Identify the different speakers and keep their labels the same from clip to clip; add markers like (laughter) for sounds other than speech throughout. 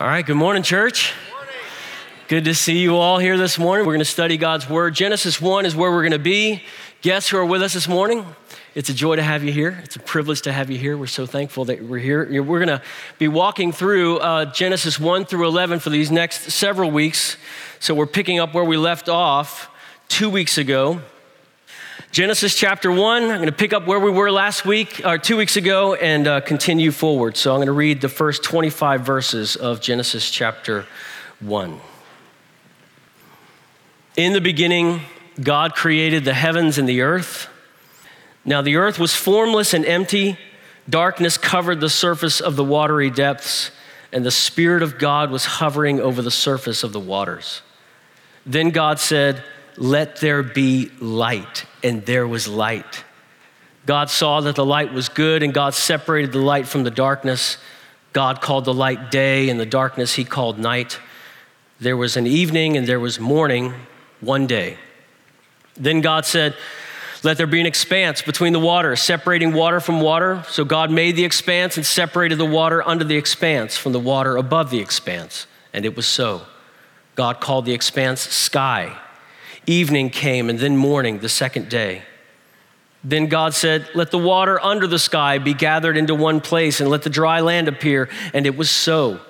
Speaker 1: All right, good morning, church. Good to see you all here this morning. We're going to study God's Word. Genesis 1 is where we're going to be. Guests who are with us this morning, it's a joy to have you here. It's a privilege to have you here. We're so thankful that we're here. We're going to be walking through uh, Genesis 1 through 11 for these next several weeks. So we're picking up where we left off two weeks ago. Genesis chapter 1, I'm going to pick up where we were last week, or two weeks ago, and uh, continue forward. So I'm going to read the first 25 verses of Genesis chapter 1. In the beginning, God created the heavens and the earth. Now the earth was formless and empty, darkness covered the surface of the watery depths, and the Spirit of God was hovering over the surface of the waters. Then God said, let there be light. And there was light. God saw that the light was good, and God separated the light from the darkness. God called the light day, and the darkness he called night. There was an evening and there was morning one day. Then God said, Let there be an expanse between the waters, separating water from water. So God made the expanse and separated the water under the expanse from the water above the expanse. And it was so. God called the expanse sky. Evening came, and then morning, the second day. Then God said, Let the water under the sky be gathered into one place, and let the dry land appear. And it was so.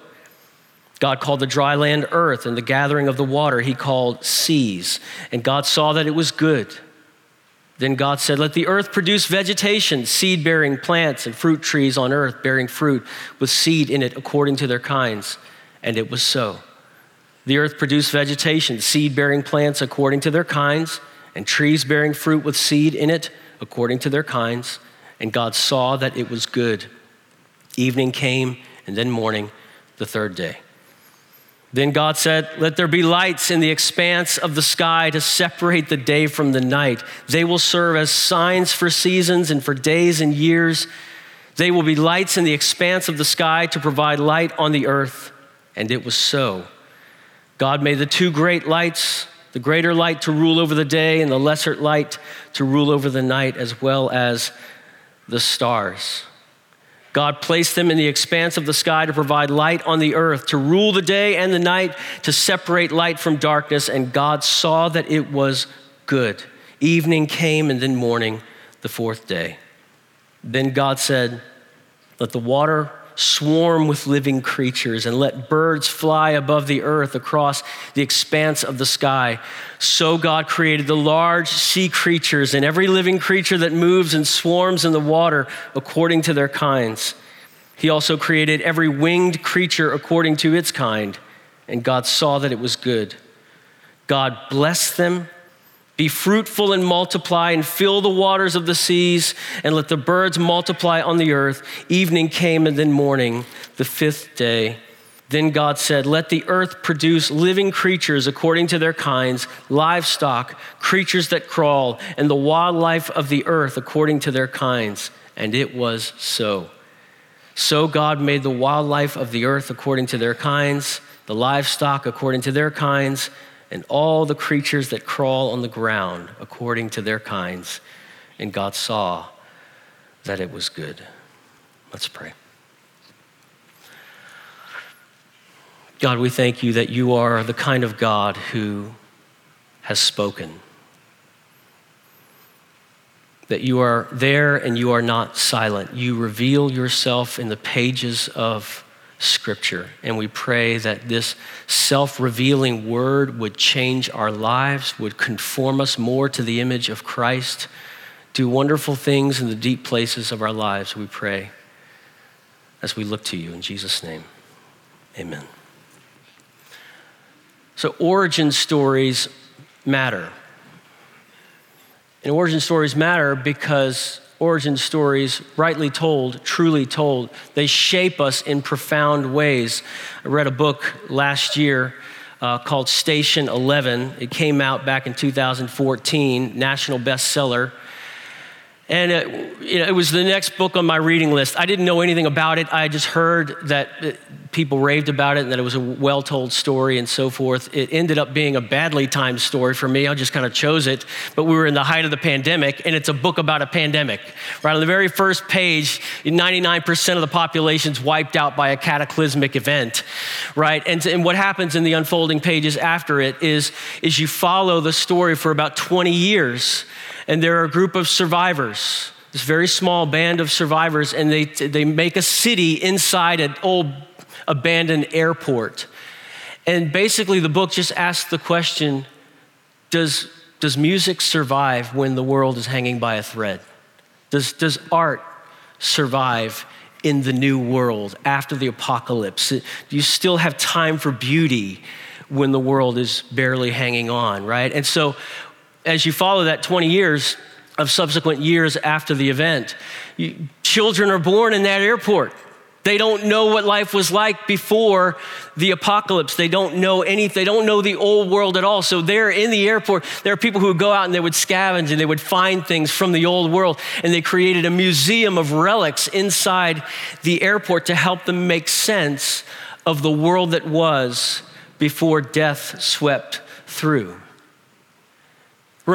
Speaker 1: God called the dry land earth, and the gathering of the water he called seas. And God saw that it was good. Then God said, Let the earth produce vegetation, seed bearing plants, and fruit trees on earth bearing fruit with seed in it according to their kinds. And it was so. The earth produced vegetation, seed bearing plants according to their kinds, and trees bearing fruit with seed in it according to their kinds. And God saw that it was good. Evening came, and then morning, the third day. Then God said, Let there be lights in the expanse of the sky to separate the day from the night. They will serve as signs for seasons and for days and years. They will be lights in the expanse of the sky to provide light on the earth. And it was so. God made the two great lights, the greater light to rule over the day and the lesser light to rule over the night, as well as the stars. God placed them in the expanse of the sky to provide light on the earth, to rule the day and the night, to separate light from darkness. And God saw that it was good. Evening came and then morning, the fourth day. Then God said, Let the water swarm with living creatures and let birds fly above the earth across the expanse of the sky. So God created the large sea creatures and every living creature that moves and swarms in the water according to their kinds. He also created every winged creature according to its kind, and God saw that it was good. God blessed them be fruitful and multiply and fill the waters of the seas and let the birds multiply on the earth. Evening came and then morning, the fifth day. Then God said, Let the earth produce living creatures according to their kinds, livestock, creatures that crawl, and the wildlife of the earth according to their kinds. And it was so. So God made the wildlife of the earth according to their kinds, the livestock according to their kinds and all the creatures that crawl on the ground according to their kinds. And God saw that it was good. Let's pray. God, we thank you that you are the kind of God who has spoken. That you are there and you are not silent. You reveal yourself in the pages of Scripture. And we pray that this self revealing word would change our lives, would conform us more to the image of Christ, do wonderful things in the deep places of our lives, we pray, as we look to you. In Jesus' name, amen. So, origin stories matter. And origin stories matter because origin stories, rightly told, truly told, they shape us in profound ways. I read a book last year uh, called Station 11. It came out back in 2014, national bestseller. And it, you know, it, was the next book on my reading list. I didn't know anything about it. I just heard that uh, people raved about it and that it was a well told story and so forth. It ended up being a badly timed story for me. I just kind of chose it. But we were in the height of the pandemic, and it's a book about a pandemic. Right on the very first page, 99% of the population's wiped out by a cataclysmic event. Right? And, and what happens in the unfolding pages after it is, is you follow the story for about 20 years and there are a group of survivors, this very small band of survivors, and they, they make a city inside an old abandoned airport. And basically, the book just asks the question does, does music survive when the world is hanging by a thread? Does, does art survive in the new world after the apocalypse? Do you still have time for beauty when the world is barely hanging on, right? And so, as you follow that 20 years of subsequent years after the event, you, children are born in that airport. They don't know what life was like before the apocalypse. They don't know anything. They don't know the old world at all. So they're in the airport. There are people who would go out and they would scavenge and they would find things from the old world. And they created a museum of relics inside the airport to help them make sense of the world that was before death swept through.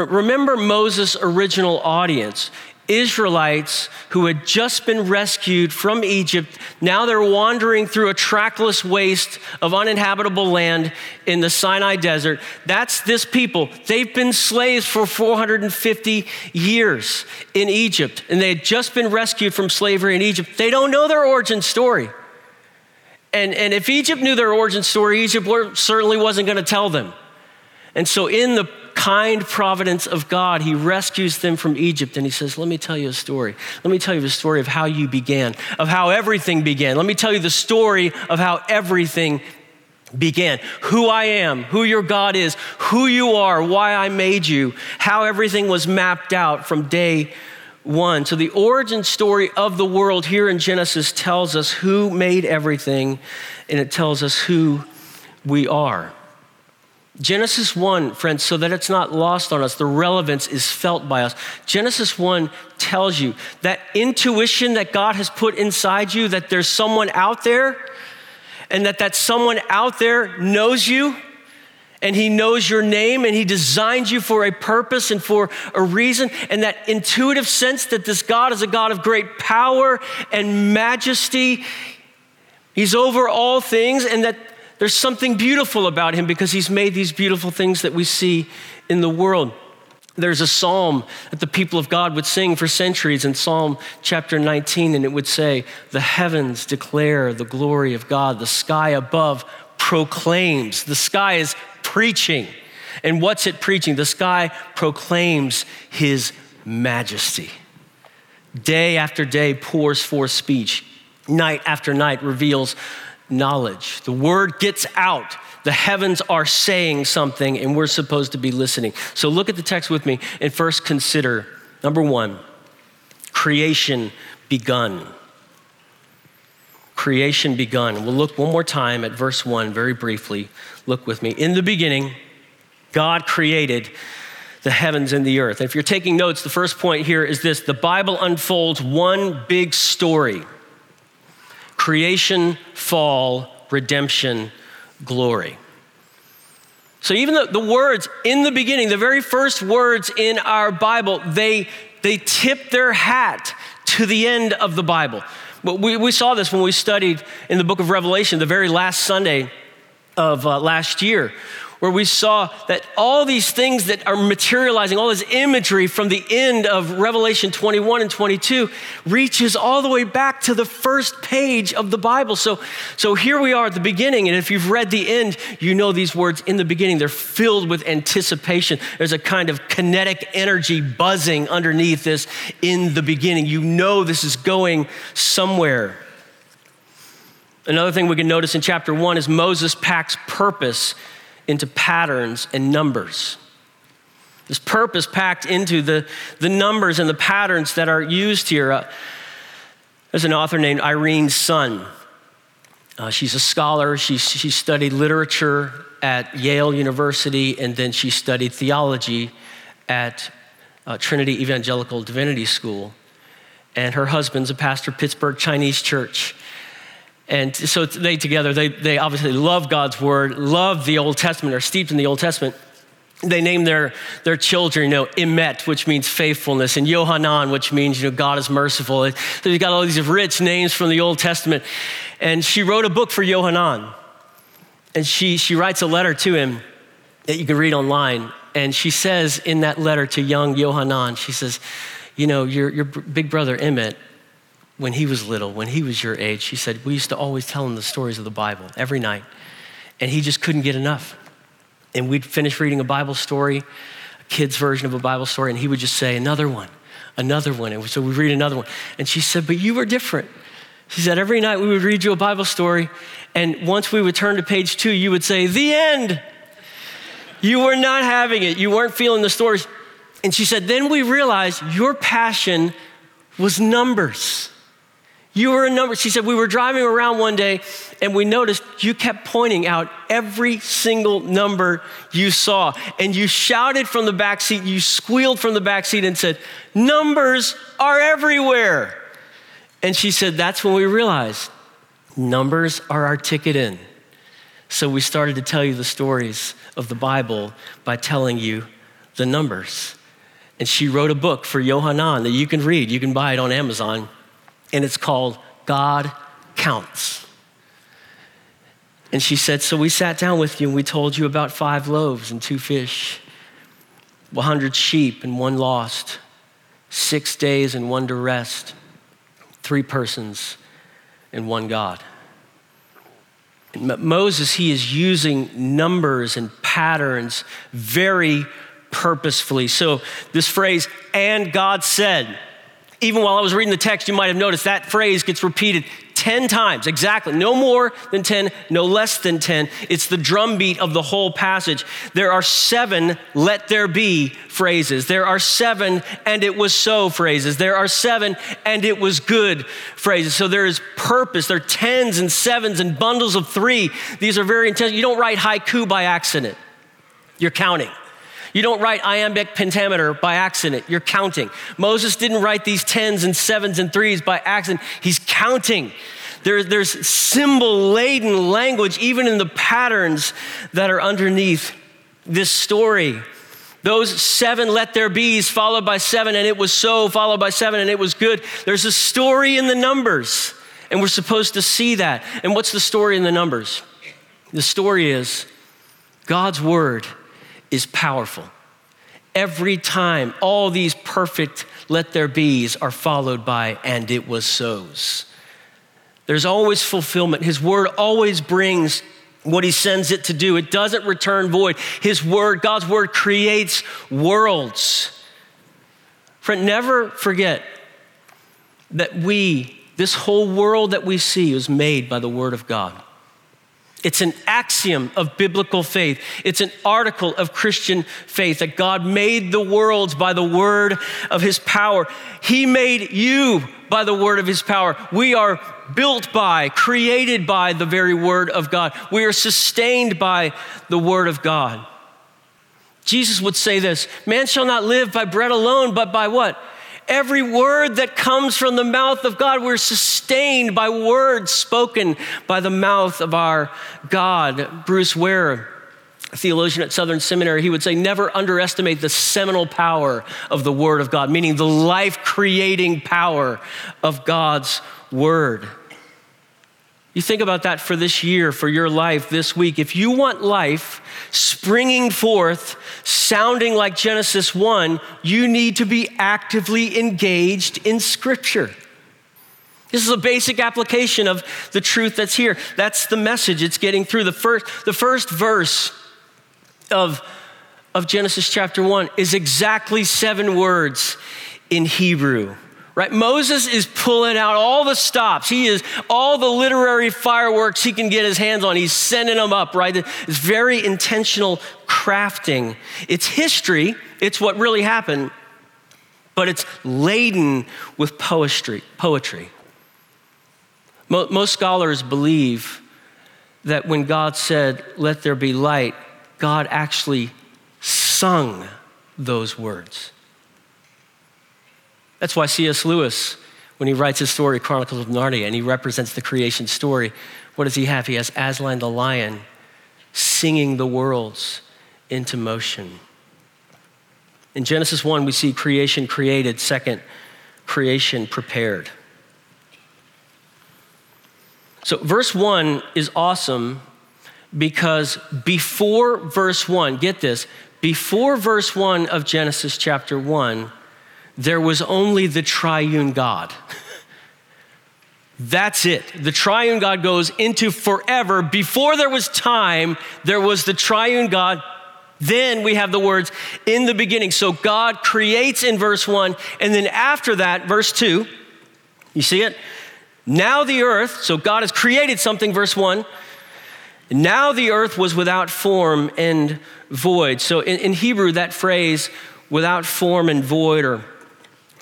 Speaker 1: Remember Moses' original audience. Israelites who had just been rescued from Egypt. Now they're wandering through a trackless waste of uninhabitable land in the Sinai desert. That's this people. They've been slaves for 450 years in Egypt, and they had just been rescued from slavery in Egypt. They don't know their origin story. And, and if Egypt knew their origin story, Egypt certainly wasn't going to tell them. And so, in the kind providence of God, he rescues them from Egypt and he says, Let me tell you a story. Let me tell you the story of how you began, of how everything began. Let me tell you the story of how everything began. Who I am, who your God is, who you are, why I made you, how everything was mapped out from day one. So, the origin story of the world here in Genesis tells us who made everything and it tells us who we are. Genesis 1, friends, so that it's not lost on us, the relevance is felt by us. Genesis 1 tells you that intuition that God has put inside you, that there's someone out there, and that that someone out there knows you, and he knows your name, and he designed you for a purpose and for a reason, and that intuitive sense that this God is a God of great power and majesty. He's over all things, and that there's something beautiful about him because he's made these beautiful things that we see in the world. There's a psalm that the people of God would sing for centuries in Psalm chapter 19, and it would say, The heavens declare the glory of God, the sky above proclaims. The sky is preaching. And what's it preaching? The sky proclaims his majesty. Day after day pours forth speech, night after night reveals knowledge. The word gets out. The heavens are saying something, and we're supposed to be listening. So look at the text with me and first consider number one, creation begun. Creation begun. We'll look one more time at verse one very briefly. Look with me. In the beginning, God created the heavens and the earth. And if you're taking notes, the first point here is this the Bible unfolds one big story creation, fall, redemption, glory. So even the, the words in the beginning, the very first words in our Bible, they, they tip their hat to the end of the Bible. We, we saw this when we studied in the book of Revelation, the very last Sunday of uh, last year, where we saw that all these things that are materializing, all this imagery from the end of Revelation 21 and 22 reaches all the way back to the first page of the Bible. So, so here we are at the beginning, and if you've read the end, you know these words in the beginning. They're filled with anticipation. There's a kind of kinetic energy buzzing underneath this in the beginning. You know this is going somewhere. Another thing we can notice in chapter one is Moses packs purpose into patterns and numbers. This purpose packed into the, the numbers and the patterns that are used here. Uh, there's an author named Irene Sun. Uh, she's a scholar. She, she studied literature at Yale University, and then she studied theology at uh, Trinity Evangelical Divinity School. And her husband's a pastor, Pittsburgh Chinese Church. And so they together, they, they obviously love God's word, love the Old Testament, are steeped in the Old Testament. They name their, their children, you know, Emet, which means faithfulness, and Yohanan, which means, you know, God is merciful. So you've got all these rich names from the Old Testament. And she wrote a book for Yohanan. And she, she writes a letter to him that you can read online. And she says in that letter to young Yohanan, she says, you know, your, your big brother Emet, when he was little, when he was your age, she said, we used to always tell him the stories of the Bible every night. And he just couldn't get enough. And we'd finish reading a Bible story, a kid's version of a Bible story, and he would just say, another one, another one. And so we'd read another one. And she said, but you were different. She said, every night we would read you a Bible story, and once we would turn to page two, you would say, the end. You were not having it. You weren't feeling the stories. And she said, then we realized your passion was numbers. You were a number. She said, We were driving around one day and we noticed you kept pointing out every single number you saw. And you shouted from the back seat, you squealed from the back seat and said, Numbers are everywhere. And she said, That's when we realized numbers are our ticket in. So we started to tell you the stories of the Bible by telling you the numbers. And she wrote a book for Yohanan that you can read. You can buy it on Amazon and it's called God Counts. And she said, So we sat down with you and we told you about five loaves and two fish, 100 sheep and one lost, six days and one to rest, three persons and one God. And Moses, he is using numbers and patterns very purposefully. So, this phrase, and God said, even while I was reading the text, you might have noticed that phrase gets repeated 10 times, exactly. No more than 10, no less than 10. It's the drumbeat of the whole passage. There are seven let there be phrases. There are seven and it was so phrases. There are seven and it was good phrases. So there is purpose. There are tens and sevens and bundles of three. These are very intense. You don't write haiku by accident, you're counting. You don't write iambic pentameter by accident, you're counting. Moses didn't write these tens and sevens and threes by accident, he's counting. There, there's symbol laden language, even in the patterns that are underneath this story. Those seven let there be's, followed by seven, and it was so, followed by seven, and it was good. There's a story in the numbers, and we're supposed to see that. And what's the story in the numbers? The story is God's word is powerful. Every time, all these perfect let there be's are followed by, and it was so's. There's always fulfillment. His word always brings what he sends it to do. It doesn't return void. His word, God's word, creates worlds. Friend, never forget that we, this whole world that we see, is made by the word of God. It's an axiom of biblical faith. It's an article of Christian faith that God made the worlds by the word of his power. He made you by the word of his power. We are built by, created by the very word of God. We are sustained by the word of God. Jesus would say this Man shall not live by bread alone, but by what? Every word that comes from the mouth of God, we're sustained by words spoken by the mouth of our God. Bruce Ware, a theologian at Southern Seminary, he would say, never underestimate the seminal power of the Word of God, meaning the life creating power of God's Word. You think about that for this year, for your life this week. If you want life springing forth, sounding like Genesis 1, you need to be actively engaged in Scripture. This is a basic application of the truth that's here. That's the message it's getting through. The first, the first verse of, of Genesis chapter 1 is exactly seven words in Hebrew right? Moses is pulling out all the stops. He is all the literary fireworks he can get his hands on. He's sending them up, right? It's very intentional crafting. It's history, it's what really happened, but it's laden with poetry. poetry. Most scholars believe that when God said, Let there be light, God actually sung those words. That's why C.S. Lewis, when he writes his story, Chronicles of Narnia, and he represents the creation story, what does he have? He has Aslan the lion singing the worlds into motion. In Genesis 1, we see creation created. Second, creation prepared. So, verse 1 is awesome because before verse 1, get this, before verse 1 of Genesis chapter 1, there was only the triune God. That's it. The triune God goes into forever. Before there was time, there was the triune God. Then we have the words in the beginning. So God creates in verse 1, and then after that, verse 2, you see it? Now the earth, so God has created something, verse 1. Now the earth was without form and void. So in, in Hebrew, that phrase, without form and void, or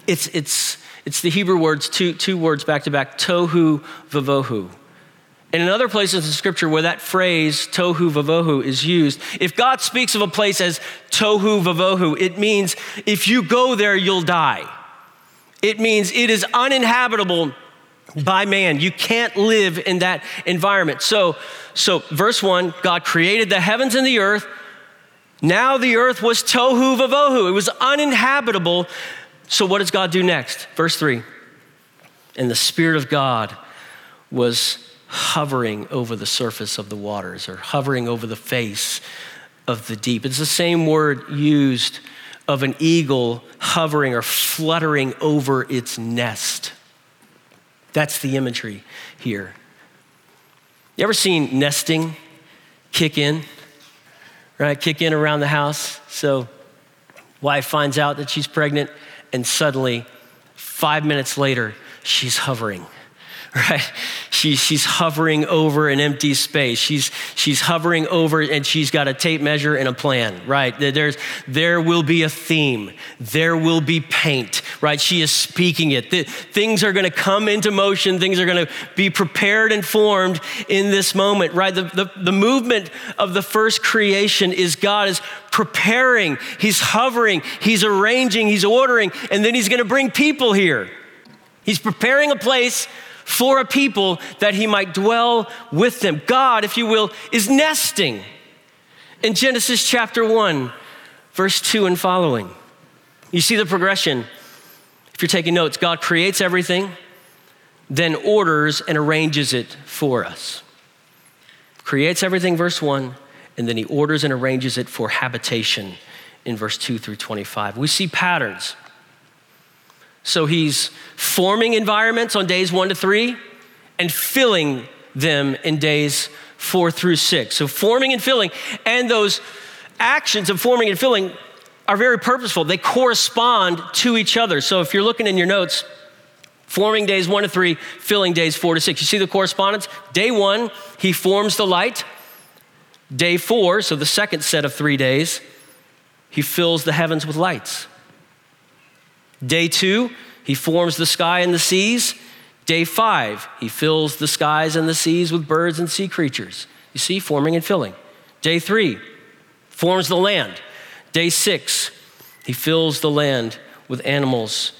Speaker 1: it's, it's, it's the Hebrew words, two, two words back to back, tohu vavohu. And in other places in Scripture where that phrase, tohu vavohu, is used, if God speaks of a place as tohu vavohu, it means if you go there, you'll die. It means it is uninhabitable by man. You can't live in that environment. So, so verse one, God created the heavens and the earth. Now the earth was tohu vavohu. It was uninhabitable. So what does God do next? Verse three. And the Spirit of God was hovering over the surface of the waters or hovering over the face of the deep. It's the same word used of an eagle hovering or fluttering over its nest. That's the imagery here. You ever seen nesting kick in? Right? Kick in around the house. So, wife finds out that she's pregnant, and suddenly, five minutes later, she's hovering (laughs) right? She, she's hovering over an empty space. She's, she's hovering over and she's got a tape measure and a plan, right? There's, there will be a theme. There will be paint, right? She is speaking it. The, things are going to come into motion. Things are going to be prepared and formed in this moment, right? The, the, the movement of the first creation is God is preparing. He's hovering. He's arranging. He's ordering. And then he's going to bring people here. He's preparing a place for a people that he might dwell with them. God, if you will, is nesting in Genesis chapter 1, verse 2 and following. You see the progression. If you're taking notes, God creates everything, then orders and arranges it for us. Creates everything, verse 1, and then he orders and arranges it for habitation in verse 2 through 25. We see patterns. So he's forming environments on days one to three and filling them in days four through six. So forming and filling, and those actions of forming and filling are very purposeful. They correspond to each other. So if you're looking in your notes, forming days one to three, filling days four to six. You see the correspondence? Day one, he forms the light. Day four, so the second set of three days, he fills the heavens with lights. Day two, he forms the sky and the seas. Day five, he fills the skies and the seas with birds and sea creatures. You see, forming and filling. Day three, forms the land. Day six, he fills the land with animals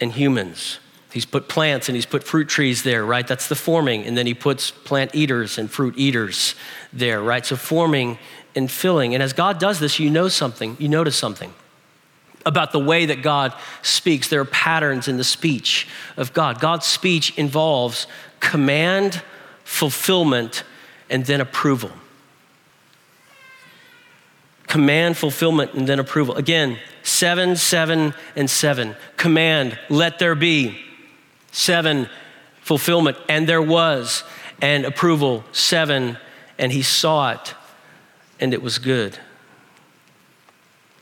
Speaker 1: and humans. He's put plants and he's put fruit trees there, right? That's the forming. And then he puts plant eaters and fruit eaters there, right? So forming and filling. And as God does this, you know something, you notice something about the way that God speaks. There are patterns in the speech of God. God's speech involves command, fulfillment, and then approval. Command, fulfillment, and then approval. Again, seven, seven, and seven. Command, let there be. Seven, fulfillment, and there was. And approval, seven, and he saw it, and it was good.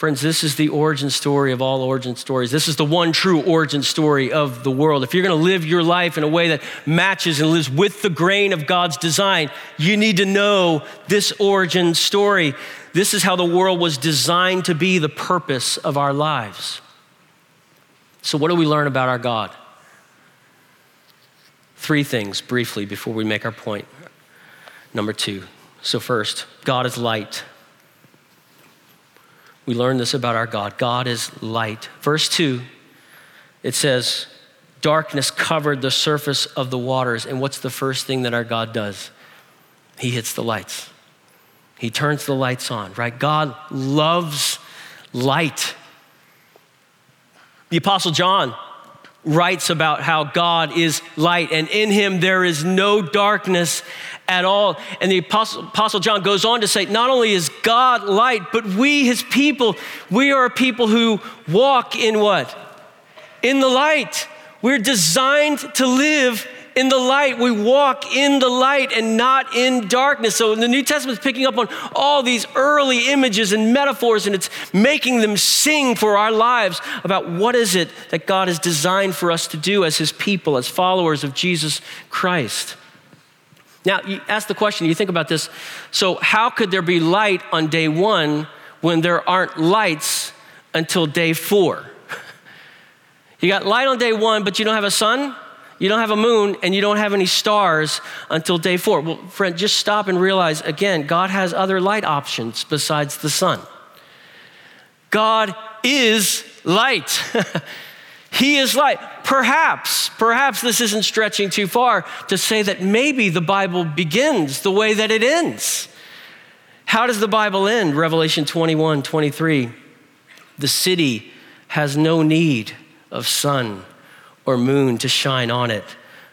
Speaker 1: Friends, this is the origin story of all origin stories. This is the one true origin story of the world. If you're going to live your life in a way that matches and lives with the grain of God's design, you need to know this origin story. This is how the world was designed to be the purpose of our lives. So, what do we learn about our God? Three things briefly before we make our point. Number two. So, first, God is light. We learn this about our God. God is light. Verse 2 it says, darkness covered the surface of the waters. And what's the first thing that our God does? He hits the lights. He turns the lights on, right? God loves light. The Apostle John writes about how God is light, and in him there is no darkness at all. And the Apostle, Apostle, John goes on to say, not only is God light, but we, his people, we are a people who walk in what? In the light. We're designed to live in the light. We walk in the light and not in darkness. So the New Testament is picking up on all these early images and metaphors, and it's making them sing for our lives about what is it that God has designed for us to do as his people, as followers of Jesus Christ. Now, you ask the question, you think about this. So, how could there be light on day one when there aren't lights until day four? (laughs) You got light on day one, but you don't have a sun? You don't have a moon and you don't have any stars until day four. Well, friend, just stop and realize again, God has other light options besides the sun. God is light. (laughs) he is light. Perhaps, perhaps this isn't stretching too far to say that maybe the Bible begins the way that it ends. How does the Bible end? Revelation 21 23. The city has no need of sun or moon to shine on it.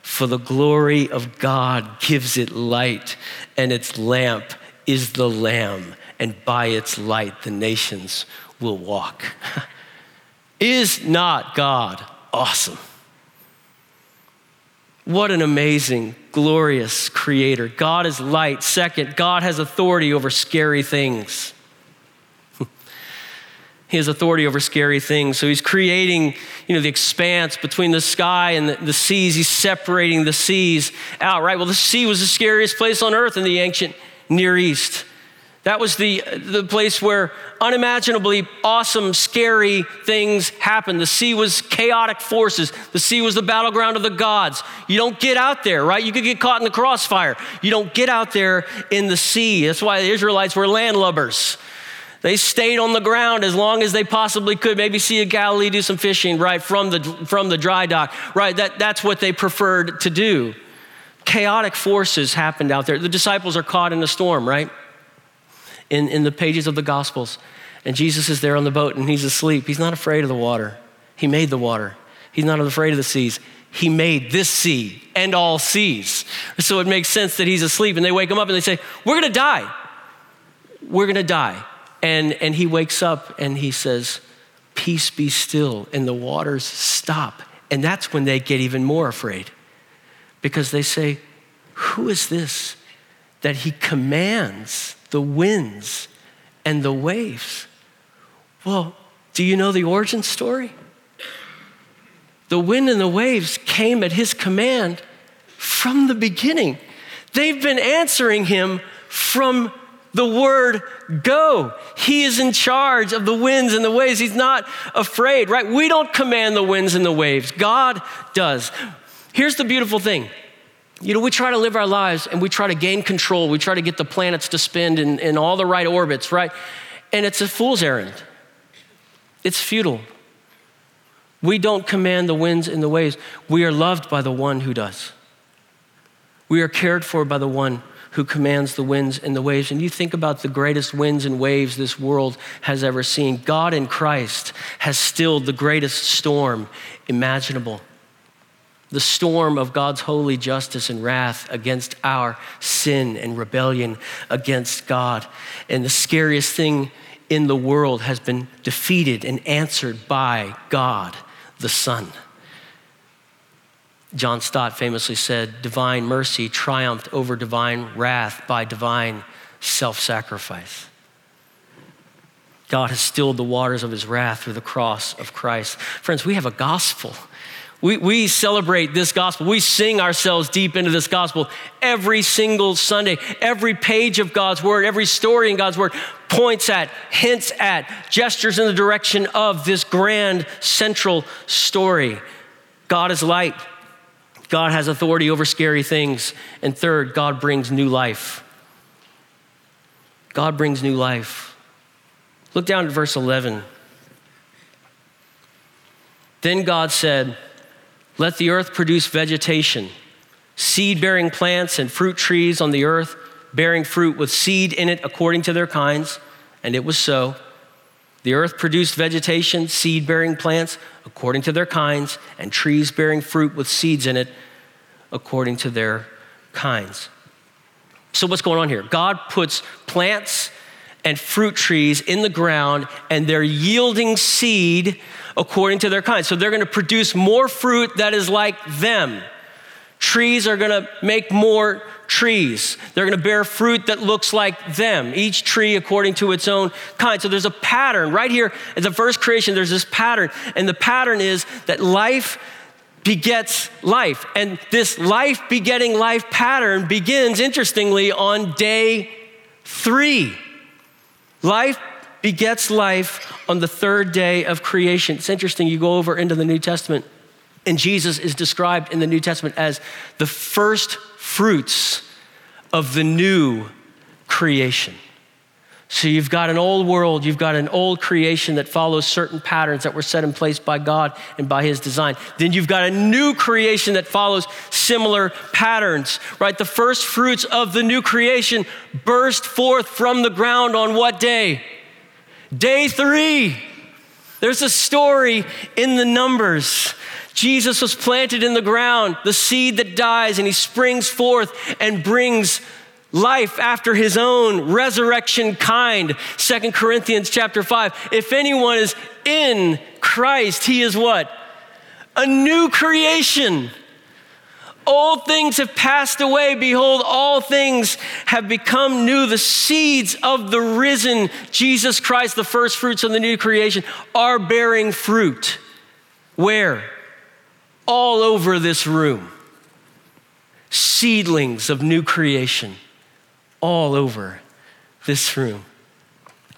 Speaker 1: For the glory of God gives it light, and its lamp is the Lamb, and by its light the nations will walk. (laughs) is not God awesome? What an amazing, glorious creator. God is light. Second, God has authority over scary things. (laughs) He has authority over scary things. So he's creating, you know, the expanse between the sky and the, the, seas. He's separating the seas out, right? Well, the sea was the scariest place on earth in the ancient Near East. That was the, the place where unimaginably awesome, scary things happened. The sea was chaotic forces. The sea was the battleground of the gods. You don't get out there, right? You could get caught in the crossfire. You don't get out there in the sea. That's why the Israelites were landlubbers. They stayed on the ground as long as they possibly could. Maybe Sea of Galilee do some fishing, right, from the, from the dry dock, right? That, that's what they preferred to do. Chaotic forces happened out there. The disciples are caught in a storm, right? In, in the pages of the Gospels. And Jesus is there on the boat and he's asleep. He's not afraid of the water. He made the water. He's not afraid of the seas. He made this sea and all seas. So it makes sense that he's asleep. And they wake him up and they say, We're going to die. We're going to die. And, and he wakes up and he says, Peace be still. And the waters stop. And that's when they get even more afraid because they say, Who is this that he commands the winds and the waves? Well, do you know the origin story? The wind and the waves came at his command from the beginning. They've been answering him from the word go. He is in charge of the winds and the waves. He's not afraid, right? We don't command the winds and the waves, God does. Here's the beautiful thing. You know, we try to live our lives and we try to gain control. We try to get the planets to spin in, in all the right orbits, right? And it's a fool's errand. It's futile. We don't command the winds and the waves. We are loved by the one who does. We are cared for by the one who commands the winds and the waves. And you think about the greatest winds and waves this world has ever seen. God in Christ has stilled the greatest storm imaginable the storm of God's holy justice and wrath against our sin and rebellion against God. And the scariest thing in the world has been defeated and answered by God the Son. John Stott famously said, Divine mercy triumphed over divine wrath by divine self sacrifice. God has stilled the waters of his wrath through the cross of Christ. Friends, we have a gospel. We, we celebrate this gospel. We sing ourselves deep into this gospel every single Sunday. Every page of God's word, every story in God's word points at, hints at, gestures in the direction of this grand central story. God is light. God has authority over scary things. And third, God brings new life. God brings new life. Look down at verse 11. Then God said, Let the earth produce vegetation, seed bearing plants and fruit trees on the earth, bearing fruit with seed in it according to their kinds. And it was so. The earth produced vegetation, seed bearing plants according to their kinds, and trees bearing fruit with seeds in it according to their kinds. So, what's going on here? God puts plants and fruit trees in the ground, and they're yielding seed according to their kind. So, they're going to produce more fruit that is like them. Trees are going to make more trees. They're going to bear fruit that looks like them, each tree according to its own kind. So there's a pattern right here in the first creation, there's this pattern. And the pattern is that life begets life. And this life begetting life pattern begins, interestingly, on day three. Life begets life on the third day of creation. It's interesting, you go over into the New Testament, and Jesus is described in the New Testament as the first fruits of the new creation. So you've got an old world, you've got an old creation that follows certain patterns that were set in place by God and by his design. Then you've got a new creation that follows similar patterns, right? The first fruits of the new creation burst forth from the ground on what day? Day three. There's a story in the Numbers. Jesus was planted in the ground, the seed that dies, and he springs forth and brings life after his own resurrection kind. Second Corinthians chapter 5. If anyone is in Christ, he is what? A new creation. Old things have passed away. Behold, all things have become new. The seeds of the risen Jesus Christ, the first fruits of the new creation, are bearing fruit. Where? All over this room. Seedlings of new creation all over this room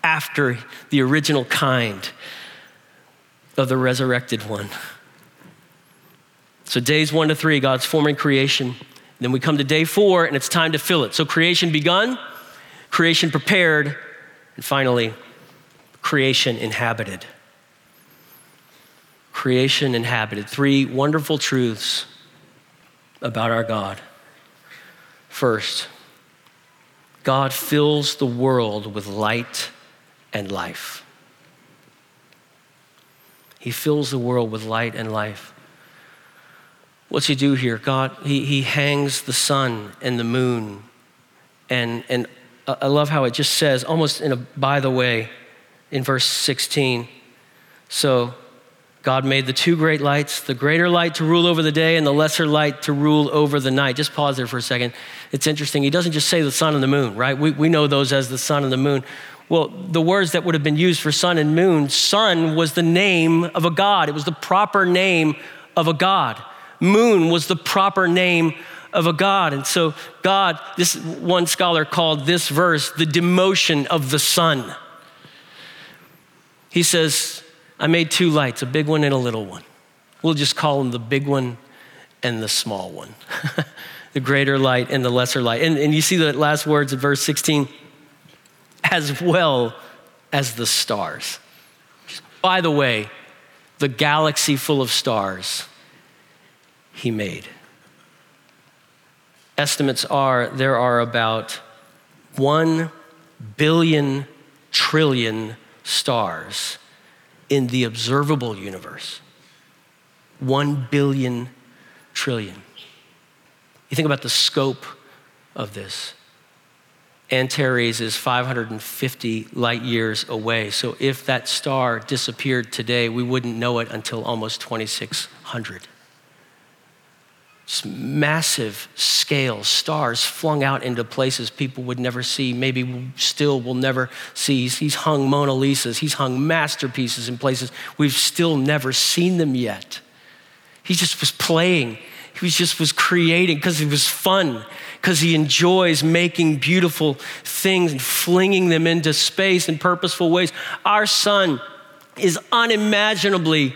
Speaker 1: after the original kind of the resurrected one. So, days one to three, God's forming creation. Then we come to day four, and it's time to fill it. So, creation begun, creation prepared, and finally, creation inhabited. Creation inhabited. Three wonderful truths about our God. First, God fills the world with light and life. He fills the world with light and life. What's he do here? God, he, he hangs the sun and the moon. And, and I love how it just says, almost in a by the way, in verse 16. So God made the two great lights, the greater light to rule over the day and the lesser light to rule over the night. Just pause there for a second. It's interesting. He doesn't just say the sun and the moon, right? We, we know those as the sun and the moon. Well, the words that would have been used for sun and moon, sun was the name of a god, it was the proper name of a god. Moon was the proper name of a god. And so, God, this one scholar called this verse the demotion of the sun. He says, I made two lights, a big one and a little one. We'll just call them the big one and the small one, (laughs) the greater light and the lesser light. And, and you see the last words of verse 16 as well as the stars. By the way, the galaxy full of stars he made. Estimates are there are about 1 billion trillion stars in the observable universe. One billion trillion. You think about the scope of this. Antares is 550 light years away. So if that star disappeared today, we wouldn't know it until almost 2600 massive scale stars flung out into places people would never see, maybe still will never see. He's hung Mona Lisas, he's hung masterpieces in places we've still never seen them yet. He just was playing. He was just was creating because it was fun, because he enjoys making beautiful things and flinging them into space in purposeful ways. Our sun is unimaginably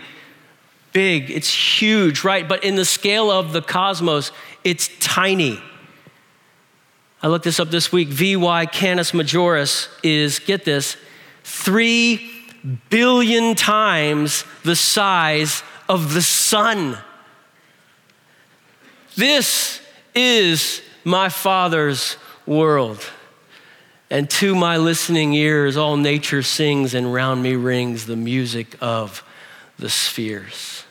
Speaker 1: big, it's huge, right? But in the scale of the cosmos, it's tiny. I looked this up this week. VY Canis Majoris is, get this, three billion times the size of the sun. This is my Father's world. And to my listening ears, all nature sings, and round me rings the music of the spheres.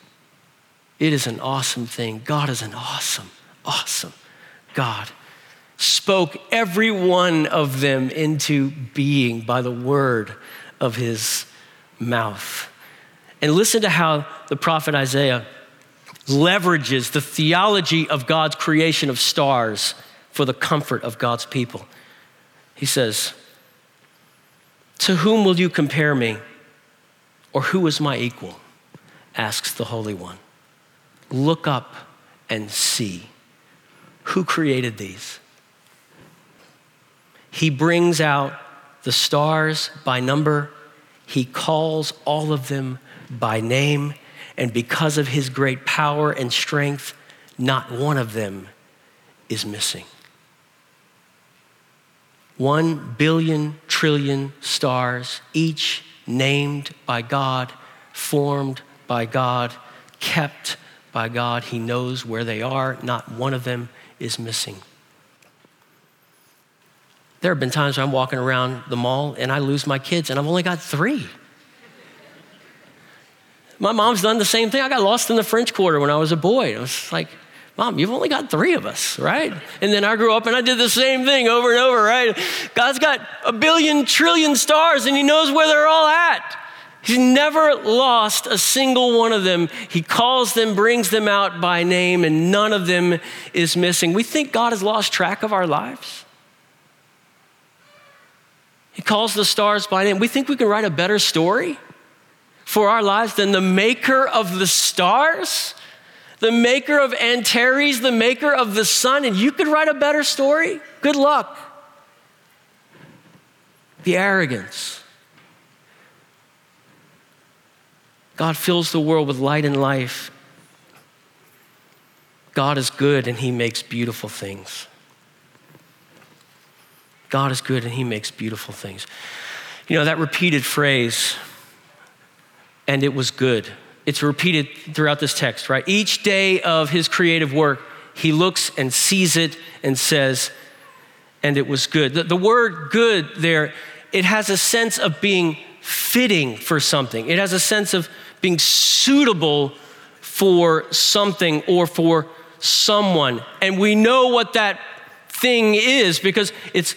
Speaker 1: It is an awesome thing. God is an awesome, awesome God. Spoke every one of them into being by the word of his mouth. And listen to how the prophet Isaiah leverages the theology of God's creation of stars for the comfort of God's people. He says, To whom will you compare me? Or who is my equal? Asks the Holy One. Look up and see. Who created these? He brings out the stars by number, he calls all of them by name, and because of his great power and strength, not one of them is missing. One billion trillion stars, each named by God, formed by God, kept by God. He knows where they are. Not one of them is missing. There have been times I'm walking around the mall and I lose my kids, and I've only got three. My mom's done the same thing. I got lost in the French Quarter when I was a boy. I was like, Mom, you've only got three of us, right? And then I grew up and I did the same thing over and over, right? God's got a billion trillion stars and He knows where they're all at. He's never lost a single one of them. He calls them, brings them out by name, and none of them is missing. We think God has lost track of our lives. He calls the stars by name. We think we can write a better story for our lives than the maker of the stars, the maker of Antares, the maker of the sun, and you could write a better story? Good luck. The arrogance. God fills the world with light and life. God is good and he makes beautiful things. God is good and he makes beautiful things. You know, that repeated phrase, and it was good. It's repeated throughout this text, right? Each day of his creative work, he looks and sees it and says, and it was good. The, the word good there, it has a sense of being fitting for something, it has a sense of being suitable for something or for someone. And we know what that thing is because it's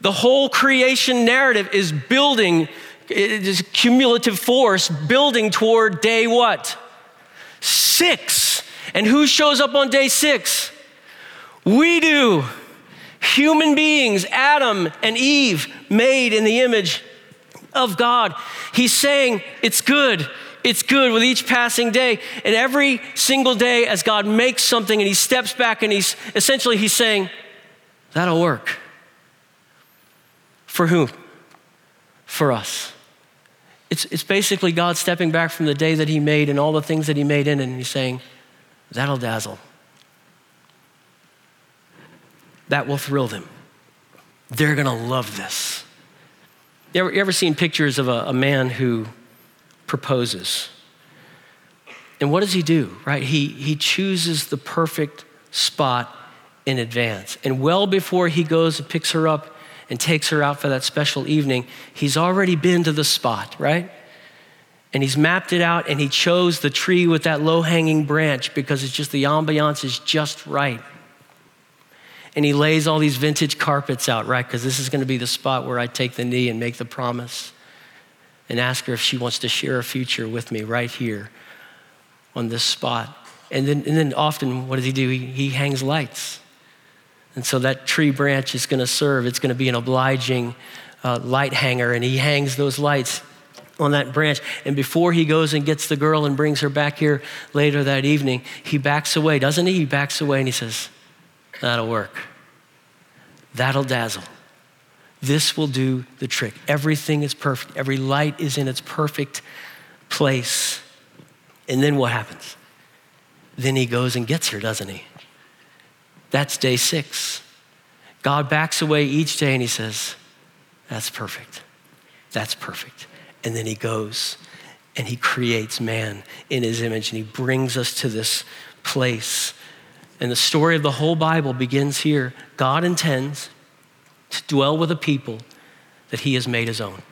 Speaker 1: the whole creation narrative is building it is cumulative force building toward day what? Six. And who shows up on day six? We do. Human beings, Adam and Eve, made in the image of God. He's saying it's good. It's good with each passing day. And every single day, as God makes something and he steps back and he's essentially he's saying, that'll work. For whom? For us. It's, it's basically God stepping back from the day that He made and all the things that He made in it, and He's saying, That'll dazzle. That will thrill them. They're going to love this. You ever, you ever seen pictures of a, a man who proposes? And what does he do, right? He, he chooses the perfect spot in advance. And well before he goes and picks her up and takes her out for that special evening, he's already been to the spot, right? And he's mapped it out and he chose the tree with that low hanging branch because it's just the ambiance is just right. And he lays all these vintage carpets out, right? Because this is going to be the spot where I take the knee and make the promise and ask her if she wants to share a future with me right here on this spot. And then, and then often, what does he do? He, he hangs lights and so that tree branch is going to serve, it's going to be an obliging uh, light hanger, and he hangs those lights on that branch. And before he goes and gets the girl and brings her back here later that evening, he backs away, doesn't he? He backs away and he says, That'll work. That'll dazzle. This will do the trick. Everything is perfect, every light is in its perfect place. And then what happens? Then he goes and gets her, doesn't he? That's day six. God backs away each day and he says, That's perfect. That's perfect. And then he goes and he creates man in his image and he brings us to this place. And the story of the whole Bible begins here. God intends to dwell with a people that he has made his own.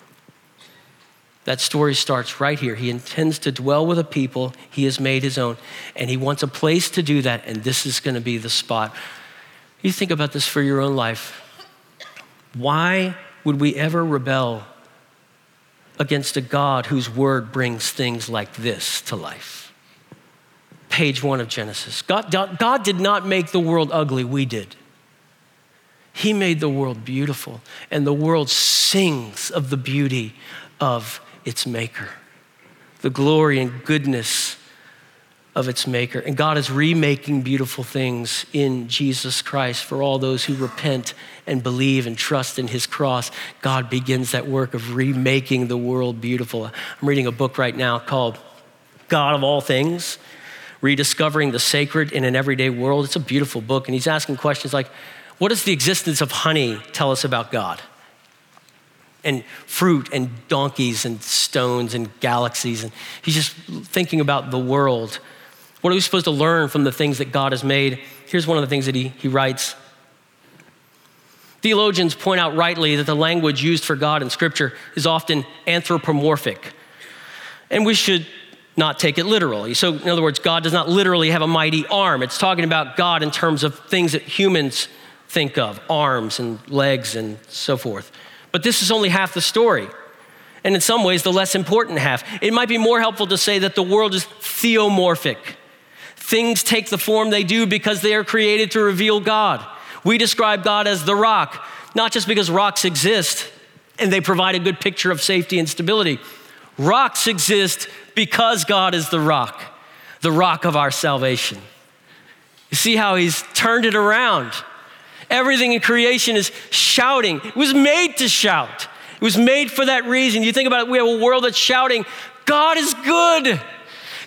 Speaker 1: That story starts right here. He intends to dwell with a people he has made his own, and he wants a place to do that, and this is going to be the spot. You think about this for your own life. Why would we ever rebel against a God whose word brings things like this to life? Page one of Genesis. God, God did not make the world ugly, we did. He made the world beautiful, and the world sings of the beauty of its maker, the glory and goodness of its maker. And God is remaking beautiful things in Jesus Christ for all those who repent and believe and trust in his cross. God begins that work of remaking the world beautiful. I'm reading a book right now called God of All Things Rediscovering the Sacred in an Everyday World. It's a beautiful book, and he's asking questions like, What does the existence of honey tell us about God? and fruit and donkeys and stones and galaxies. And he's just thinking about the world. What are we supposed to learn from the things that God has made? Here's one of the things that he, he writes. Theologians point out rightly that the language used for God in Scripture is often anthropomorphic. And we should not take it literally. So, in other words, God does not literally have a mighty arm. It's talking about God in terms of things that humans think of arms and legs and so forth. But this is only half the story. And in some ways, the less important half. It might be more helpful to say that the world is theomorphic. Things take the form they do because they are created to reveal God. We describe God as the rock, not just because rocks exist and they provide a good picture of safety and stability. Rocks exist because God is the rock, the rock of our salvation. You see how he's turned it around. Everything in creation is shouting. It was made to shout. It was made for that reason. You think about it, we have a world that's shouting, God is good.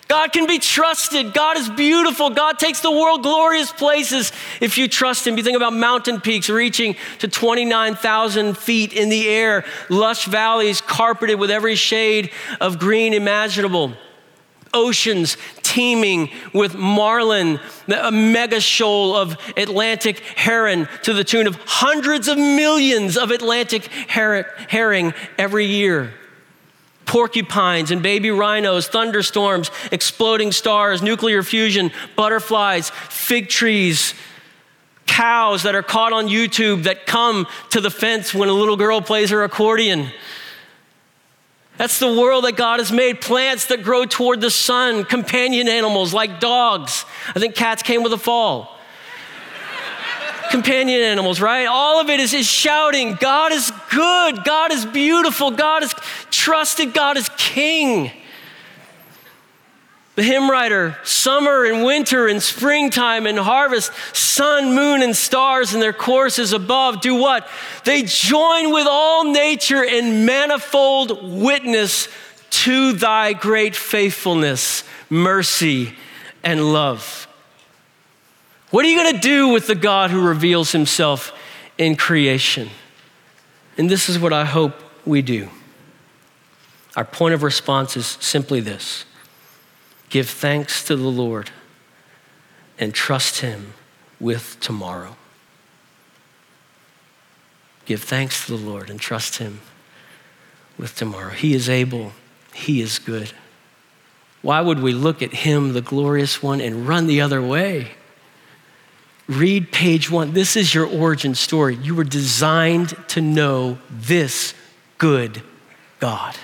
Speaker 1: God can be trusted. God is beautiful. God takes the world glorious places if you trust Him. You think about mountain peaks reaching to 29,000 feet in the air, lush valleys carpeted with every shade of green imaginable oceans teeming with marlin, a mega shoal of Atlantic herring to the tune of hundreds of millions of Atlantic herring every year. Porcupines and baby rhinos, thunderstorms, exploding stars, nuclear fusion, butterflies, fig trees, cows that are caught on YouTube that come to the fence when a little girl plays her accordion that's the world that God has made. Plants that grow toward the sun, companion animals like dogs. I think cats came with a fall. companion animals, right? All of it is, is shouting, God is good, God is beautiful, God is trusted, God is king. The hymn writer, summer and winter and springtime and harvest, sun, moon, and stars in their courses above do what? They join with all nature in manifold witness to thy great faithfulness, mercy, and love. What are you going to do with the God who reveals himself in creation? And this is what I hope we do. Our point of response is simply this Give thanks to the Lord and trust Him with tomorrow. Give thanks to the Lord and trust Him with tomorrow. He is able, He is good. Why would we look at Him, the glorious one, and run the other way? Read page one. This is your origin story. You were designed to know this good God.